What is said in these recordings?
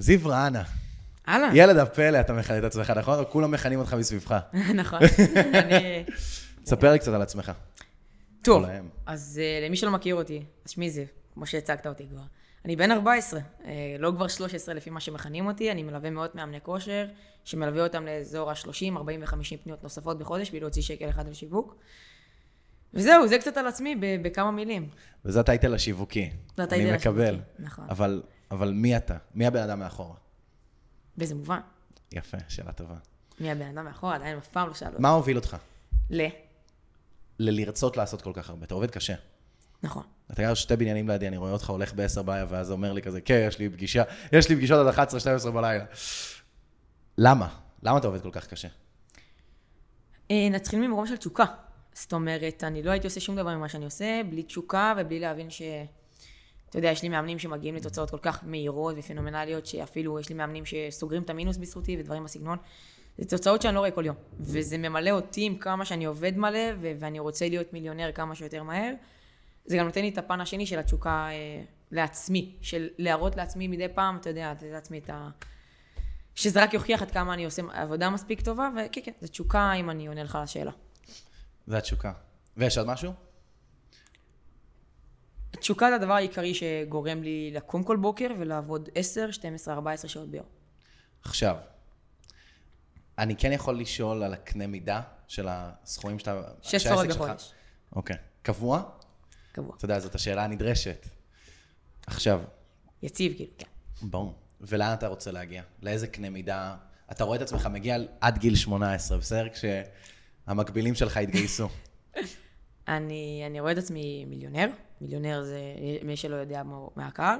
זיו רענה, אהלן. ילד הפלא אתה מכנה את עצמך, נכון? כולם מכנים אותך מסביבך. נכון. אני- תספר לי קצת על עצמך. טוב. אז אה, למי שלא מכיר אותי, אז שמי זיו, כמו שהצגת אותי כבר. אני בן 14, אה, לא כבר 13 לפי מה שמכנים אותי, אני מלווה מאות מאמני כושר, שמלווה אותם לאזור ה-30, 40 ו-50 פניות נוספות בחודש, בלי להוציא שקל אחד על שיווק. וזהו, זה קצת על עצמי בכמה מילים. וזה הטייטל השיווקי. זה הטייטל אני מקבל. השיווקי, נכון. אבל, אבל מי אתה? מי הבן אדם מאחורה? באיזה מובן? יפה, שאלה טובה. מי הבן אדם מאחורה? עדיין אף פעם לא שאלו. אותי. מה הוביל אותך ל... ללרצות לעשות כל כך הרבה? אתה עובד קשה. נכון. אתה גר שתי בניינים לידי, אני רואה אותך הולך בעשר בעיה, ואז אומר לי כזה, כן, יש לי פגישה, יש לי פגישות עד 11-12 בלילה. למה? למה אתה עובד כל כך קשה? אה, נתחיל ממרום של תשוקה. זאת אומרת, אני לא הייתי עושה שום דבר ממה שאני עושה, בלי תשוקה ובלי להבין ש... אתה יודע, יש לי מאמנים שמגיעים לתוצאות כל כך מהירות ופנומנליות, שאפילו יש לי מאמנים שסוגרים את המינוס בזכותי ודברים בסגנון. זה תוצאות שאני לא רואה כל יום. וזה ממלא אותי עם כמה שאני עובד מלא, ו- ואני רוצה להיות מיליונר כמה שיותר מהר. זה גם נותן לי את הפן השני של התשוקה אה, לעצמי, של להראות לעצמי מדי פעם, אתה יודע, לתת לעצמי את ה... שזה רק יוכיח עד כמה אני עושה עבודה מספיק טובה, וכן, כן, זה תשוקה אם אני עונה לך על השאלה. זה התשוקה. ויש עוד משהו? תשוקה זה הדבר העיקרי שגורם לי לקום כל בוקר ולעבוד 10, 12, 14 שעות ביום. עכשיו, אני כן יכול לשאול על הקנה מידה של הסכומים שאתה... שש ספרות בחודש, אוקיי. קבוע? קבוע. אתה יודע, זאת השאלה הנדרשת. עכשיו, יציב, כאילו, כן. ברור. ולאן אתה רוצה להגיע? לאיזה קנה מידה? אתה רואה את עצמך מגיע עד גיל 18, בסדר? כשהמקבילים שלך יתגייסו. אני, אני רואה את עצמי מיליונר, מיליונר זה, מי שלא יודע מה- מהקהל.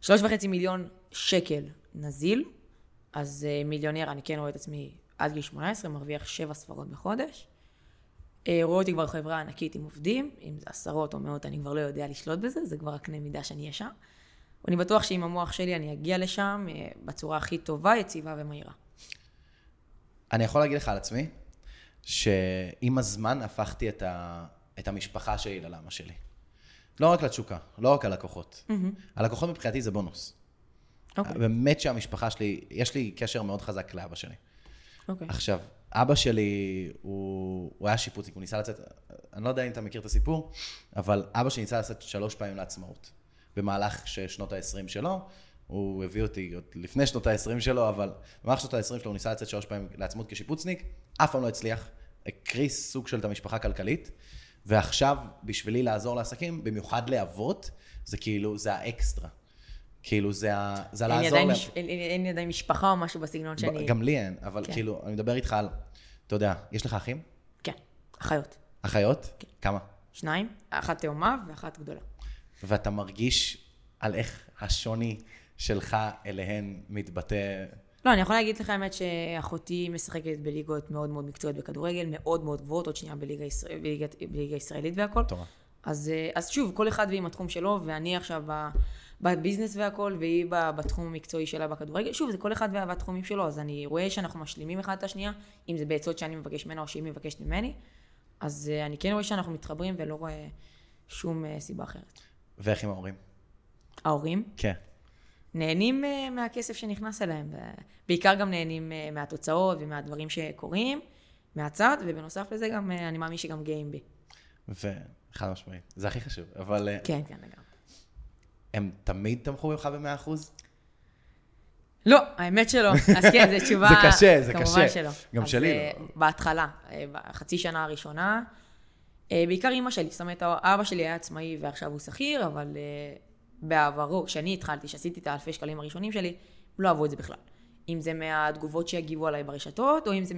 שלוש וחצי מיליון שקל נזיל, אז אה, מיליונר, אני כן רואה את עצמי עד גיל 18, מרוויח שבע ספרות בחודש. אה, רואה אותי כבר חברה ענקית עם עובדים, אם זה עשרות או מאות, אני כבר לא יודע לשלוט בזה, זה כבר הקנה מידה שאני אהיה שם. ואני בטוח שעם המוח שלי אני אגיע לשם אה, בצורה הכי טובה, יציבה ומהירה. אני יכול להגיד לך על עצמי, שעם הזמן הפכתי את, ה... את המשפחה שלי ללמה שלי. לא רק לתשוקה, לא רק הלקוחות. הלקוחות מבחינתי זה בונוס. אוקיי, באמת שהמשפחה שלי, יש לי קשר מאוד חזק לאבא שלי. אוקיי. עכשיו, אבא שלי, הוא, הוא היה שיפוצניק, הוא ניסה לצאת, אני לא יודע אם אתה מכיר את הסיפור, אבל אבא שלי ניסה לצאת שלוש פעמים לעצמאות. במהלך שנות ה-20 שלו, הוא הביא אותי עוד לפני שנות ה-20 שלו, אבל במהלך שנות ה-20 שלו הוא ניסה לצאת שלוש פעמים לעצמאות כשיפוצניק, אף פעם לא הצליח, הקריס סוג של את המשפחה הכלכלית, ועכשיו, בשבילי לעזור לעסקים, במיוחד לאבות, זה כאילו, זה האקסטרה. כאילו, זה, ה- זה אין לעזור להם. מש- אין- אין- עדיין משפחה או משהו בסגנון שאני... גם לי אין, אבל כן. כאילו, אני מדבר איתך על, אתה יודע, יש לך אחים? כן, אחיות. אחיות? כן. כמה? שניים, אחת תאומה ואחת גדולה. ואתה מרגיש על איך השוני שלך אליהן מתבטא... לא, אני יכולה להגיד לך האמת שאחותי משחקת בליגות מאוד מאוד מקצועיות בכדורגל, מאוד מאוד גבוהות, עוד שנייה בליגה, ישראל, בליגה, בליגה ישראלית והכל. מטורף. אז, אה, אז שוב, כל אחד ועם התחום שלו, ואני עכשיו בביזנס והכל, והיא בתחום המקצועי שלה בכדורגל. שוב, זה כל אחד וה- והתחומים שלו, אז אני רואה שאנחנו משלימים אחד את השנייה, אם זה בעצות שאני מבקש ממנה או שהיא מבקשת ממני, אז אה, אני כן רואה שאנחנו מתחברים ולא רואה שום אה, סיבה אחרת. ואיך עם ההורים? ההורים, כן. נהנים אה, מהכסף שנכנס אליהם, בעיקר גם נהנים אה, מהתוצאות ומהדברים שקורים מהצד, ובנוסף לזה גם, אה, אני מאמין שגם גאים בי. וחד משמעית, זה הכי חשוב, אבל כן, כן, לגמרי. הם תמיד תמכו ממך ב-100%? לא, האמת שלא. אז כן, זו תשובה... זה קשה, זה כמובן קשה. שלא. גם אז, שלי לא. בהתחלה, בחצי שנה הראשונה, בעיקר אימא שלי, זאת אומרת, אבא שלי היה עצמאי ועכשיו הוא שכיר, אבל בעברו, כשאני התחלתי, כשעשיתי את האלפי שקלים הראשונים שלי, לא אהבו את זה בכלל. אם זה מהתגובות שיגיבו עליי ברשתות, או אם זה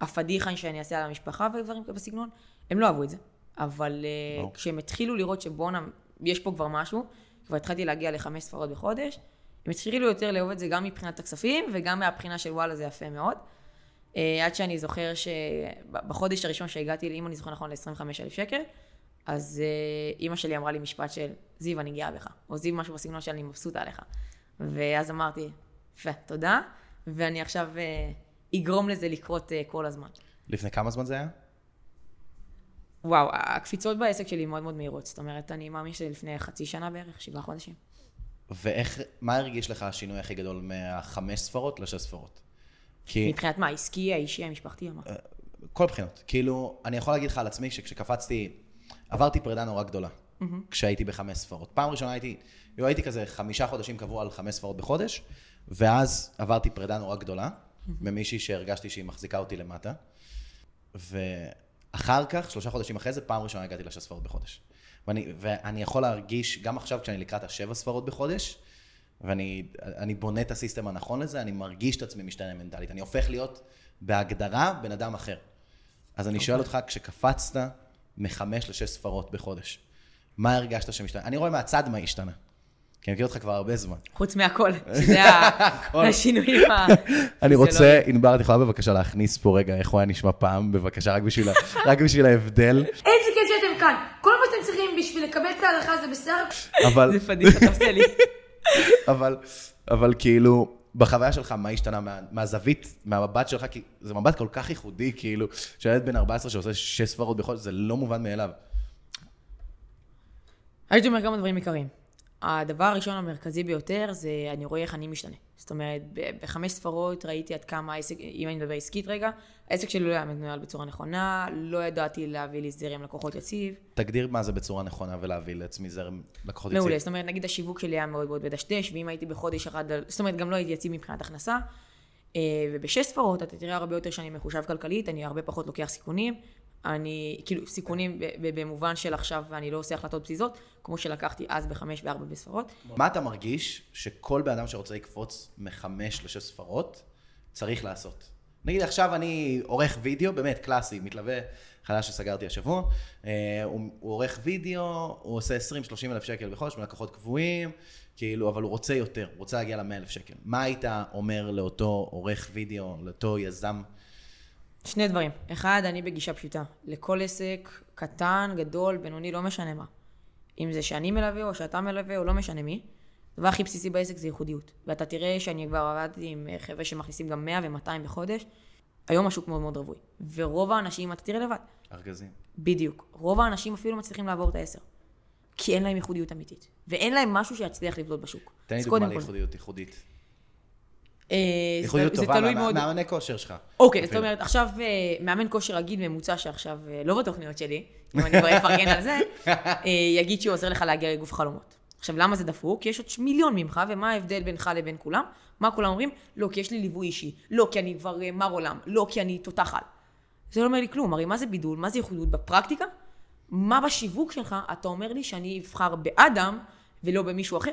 מהפדיחה שאני אעשה על המשפחה ודברים כאלה בסגנון, הם לא אהבו את זה. אבל ברור. כשהם התחילו לראות שבואנה, יש פה כבר משהו, כבר התחלתי להגיע לחמש ספרות בחודש, הם התחילו יותר לאהוב את זה גם מבחינת הכספים וגם מהבחינה של וואלה זה יפה מאוד. אה, עד שאני זוכר שבחודש הראשון שהגעתי, אם אני זוכר נכון, ל-25,000 שקל, אז אה, אימא שלי אמרה לי משפט של, זיו, אני גאה בך, או זיו, משהו בסגנון של אני מבסוטה עליך. ואז אמרתי, יפה, תודה, ואני עכשיו אה, אגרום לזה לקרות אה, כל הזמן. לפני כמה זמן זה היה? וואו, הקפיצות בעסק שלי מאוד מאוד מהירות. זאת אומרת, אני מאמין שלפני חצי שנה בערך, שבעה חודשים. ואיך, מה הרגיש לך השינוי הכי גדול מהחמש ספרות לשש ספרות? כי... מבחינת מה, העסקי, האישי, המשפחתי, מה? כל בחינות. כאילו, אני יכול להגיד לך על עצמי שכשקפצתי, עברתי פרידה נורא גדולה, mm-hmm. כשהייתי בחמש ספרות. פעם ראשונה הייתי, הייתי כזה חמישה חודשים קבוע על חמש ספרות בחודש, ואז עברתי פרידה נורא גדולה, mm-hmm. ממישהי שהרגשתי שהיא מחזיקה אותי למטה, ואחר כך, שלושה חודשים אחרי זה, פעם ראשונה הגעתי לשש ספרות בחודש. ואני, ואני יכול להרגיש, גם עכשיו כשאני לקראת השבע ספרות בחודש, ואני בונה את הסיסטם הנכון לזה, אני מרגיש את עצמי משתנה מנטלית. אני הופך להיות בהגדרה בן אדם אחר. אז אני שואל אותך, כשקפצת מחמש לשש ספרות בחודש, מה הרגשת שמשתנה? אני רואה מהצד מה השתנה. כי אני מכיר אותך כבר הרבה זמן. חוץ מהכל, שזה השינויים ה... אני רוצה, לא- ענבר, את יכולה בבקשה להכניס פה רגע איך הוא היה נשמע פעם, בבקשה, רק בשביל ההבדל. איזה כיף שאתם כאן. כל מה שאתם צריכים בשביל לקבל את ההערכה זה בסדר. אבל... זה פדיחה, אתה עושה לי. אבל כאילו, בחוויה שלך, מה השתנה מה, מהזווית, מהמבט שלך, כי זה מבט כל כך ייחודי, כאילו, שילד בן 14 שעושה שש ספרות בחודש, זה לא מובן מאליו. הייתי אומר כמה דברים עיקריים. הדבר הראשון המרכזי ביותר זה אני רואה איך אני משתנה. זאת אומרת, בחמש ספרות ראיתי עד כמה העסק, אם אני מדבר עסקית רגע, העסק שלי לא היה מנוהל בצורה נכונה, לא ידעתי להביא לי זרם לקוחות יציב. תגדיר מה זה בצורה נכונה ולהביא לעצמי זרם לקוחות יציב. מעולה, זאת אומרת, נגיד השיווק שלי היה מאוד מאוד מדשדש, ואם הייתי בחודש אחד, זאת אומרת, גם לא הייתי יציב מבחינת הכנסה. אה, ובשש ספרות אתה תראה הרבה יותר שאני מחושב כלכלית, אני הרבה פחות לוקח סיכונים, אני, כאילו, סיכונים במובן של עכשיו, ואני לא עושה החלטות פזיזות, כמו שלקחתי אז בחמש וארבע בספרות. מה אתה מרגיש שכל בן אדם שרוצה לקפוץ מחמש לשש ספרות, צריך לעשות? נגיד עכשיו אני עורך וידאו, באמת קלאסי, מתלווה חדש שסגרתי השבוע, אה, הוא, הוא עורך וידאו, הוא עושה 20-30 אלף שקל בחודש מלקוחות קבועים, כאילו, אבל הוא רוצה יותר, הוא רוצה להגיע ל-100 אלף שקל. מה היית אומר לאותו עורך וידאו, לאותו יזם שני דברים. אחד, אני בגישה פשוטה. לכל עסק, קטן, גדול, בינוני, לא משנה מה. אם זה שאני מלווה או שאתה מלווה או לא משנה מי, הדבר הכי בסיסי בעסק זה ייחודיות. ואתה תראה שאני כבר עבדתי עם חבר'ה שמכניסים גם 100 ו-200 בחודש. היום השוק מאוד מאוד רווי. ורוב האנשים, אתה תראה לבד. ארגזים. בדיוק. רוב האנשים אפילו לא מצליחים לעבור את העשר. כי אין להם ייחודיות אמיתית. ואין להם משהו שיצליח לבלוט בשוק. תן לי דוגמה לייחודיות ייחודית. אה, יכולת טובה, מאמני כושר שלך. אוקיי, זאת אומרת, עכשיו אה, מאמן כושר רגיל ממוצע שעכשיו אה, לא בתוכניות שלי, אם אני כבר אפרגן על זה, יגיד שהוא עוזר לך להגיע לגוף חלומות. עכשיו, למה זה דפוק? כי יש עוד מיליון ממך, ומה ההבדל בינך לבין כולם? מה כולם אומרים? לא, כי יש לי ליווי אישי. לא, כי אני כבר מר עולם. לא, כי אני תותח על. זה לא אומר לי כלום. הרי מה זה בידול? מה זה ייחודיות בפרקטיקה? מה בשיווק שלך אתה אומר לי שאני אבחר באדם ולא במישהו אחר?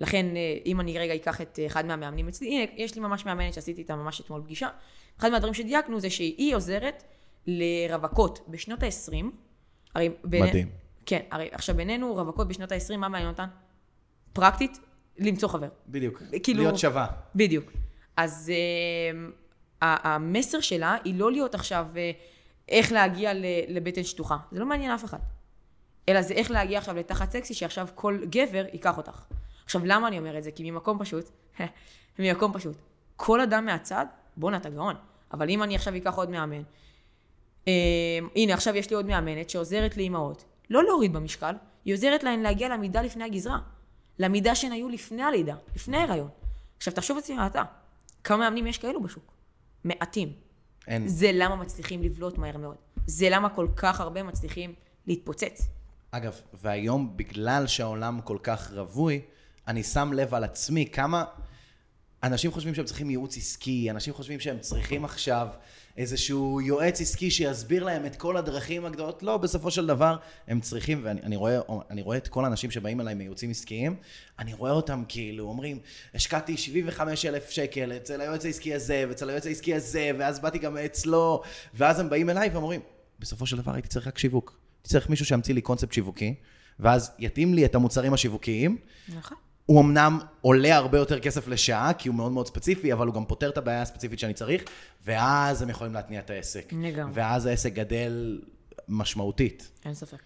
לכן, אה, אם אני רגע אקח את אה, אחד מהמאמנים אצלי, הנה, יש לי ממש מאמנת שעשיתי איתה ממש אתמול פגישה. אחד מהדברים שדייקנו זה שהיא עוזרת לרווקות בשנות ה-20. הרי... מדהים. כן, הרי עכשיו בינינו, רווקות בשנות ה-20, מה מעניין אותן? פרקטית, למצוא חבר. בדיוק. כאילו... להיות שווה. בדיוק. אז uh, המסר שלה היא לא להיות עכשיו uh, איך להגיע לבטן שטוחה. זה לא מעניין אף אחד. אלא זה איך להגיע עכשיו לתחת סקסי, שעכשיו כל גבר ייקח אותך. עכשיו, למה אני אומר את זה? כי ממקום פשוט, ממקום פשוט, כל אדם מהצד, בואנה, אתה גאון. אבל אם אני עכשיו אקח עוד מאמן, אה, הנה, עכשיו יש לי עוד מאמנת שעוזרת לאימהות, לא להוריד במשקל, היא עוזרת להן להגיע למידה לפני הגזרה. למידה שהן היו לפני הלידה, לפני ההיריון. עכשיו, תחשוב אצלי אתה, כמה מאמנים יש כאלו בשוק? מעטים. אין. זה למה מצליחים לבלוט מהר מאוד. זה למה כל כך הרבה מצליחים להתפוצץ. אגב, והיום, בגלל שהעולם כל כך רווי, אני שם לב על עצמי כמה אנשים חושבים שהם צריכים ייעוץ עסקי, אנשים חושבים שהם צריכים עכשיו איזשהו יועץ עסקי שיסביר להם את כל הדרכים הגדולות. לא, בסופו של דבר הם צריכים, ואני אני רואה, רואה את כל האנשים שבאים אליי מייעוצים עסקיים, אני רואה אותם כאילו אומרים, השקעתי 75 אלף שקל אצל היועץ העסקי הזה, ואצל היועץ העסקי הזה, ואז באתי גם אצלו, ואז הם באים אליי ואומרים, בסופו של דבר הייתי צריך רק שיווק. הייתי צריך מישהו שימציא לי קונספט שיווקי, ואז יתאים לי את המוצרים השיווקיים. נכון. הוא אמנם עולה הרבה יותר כסף לשעה, כי הוא מאוד מאוד ספציפי, אבל הוא גם פותר את הבעיה הספציפית שאני צריך, ואז הם יכולים להתניע את העסק. לגמרי. ואז העסק גדל משמעותית. אין ספק.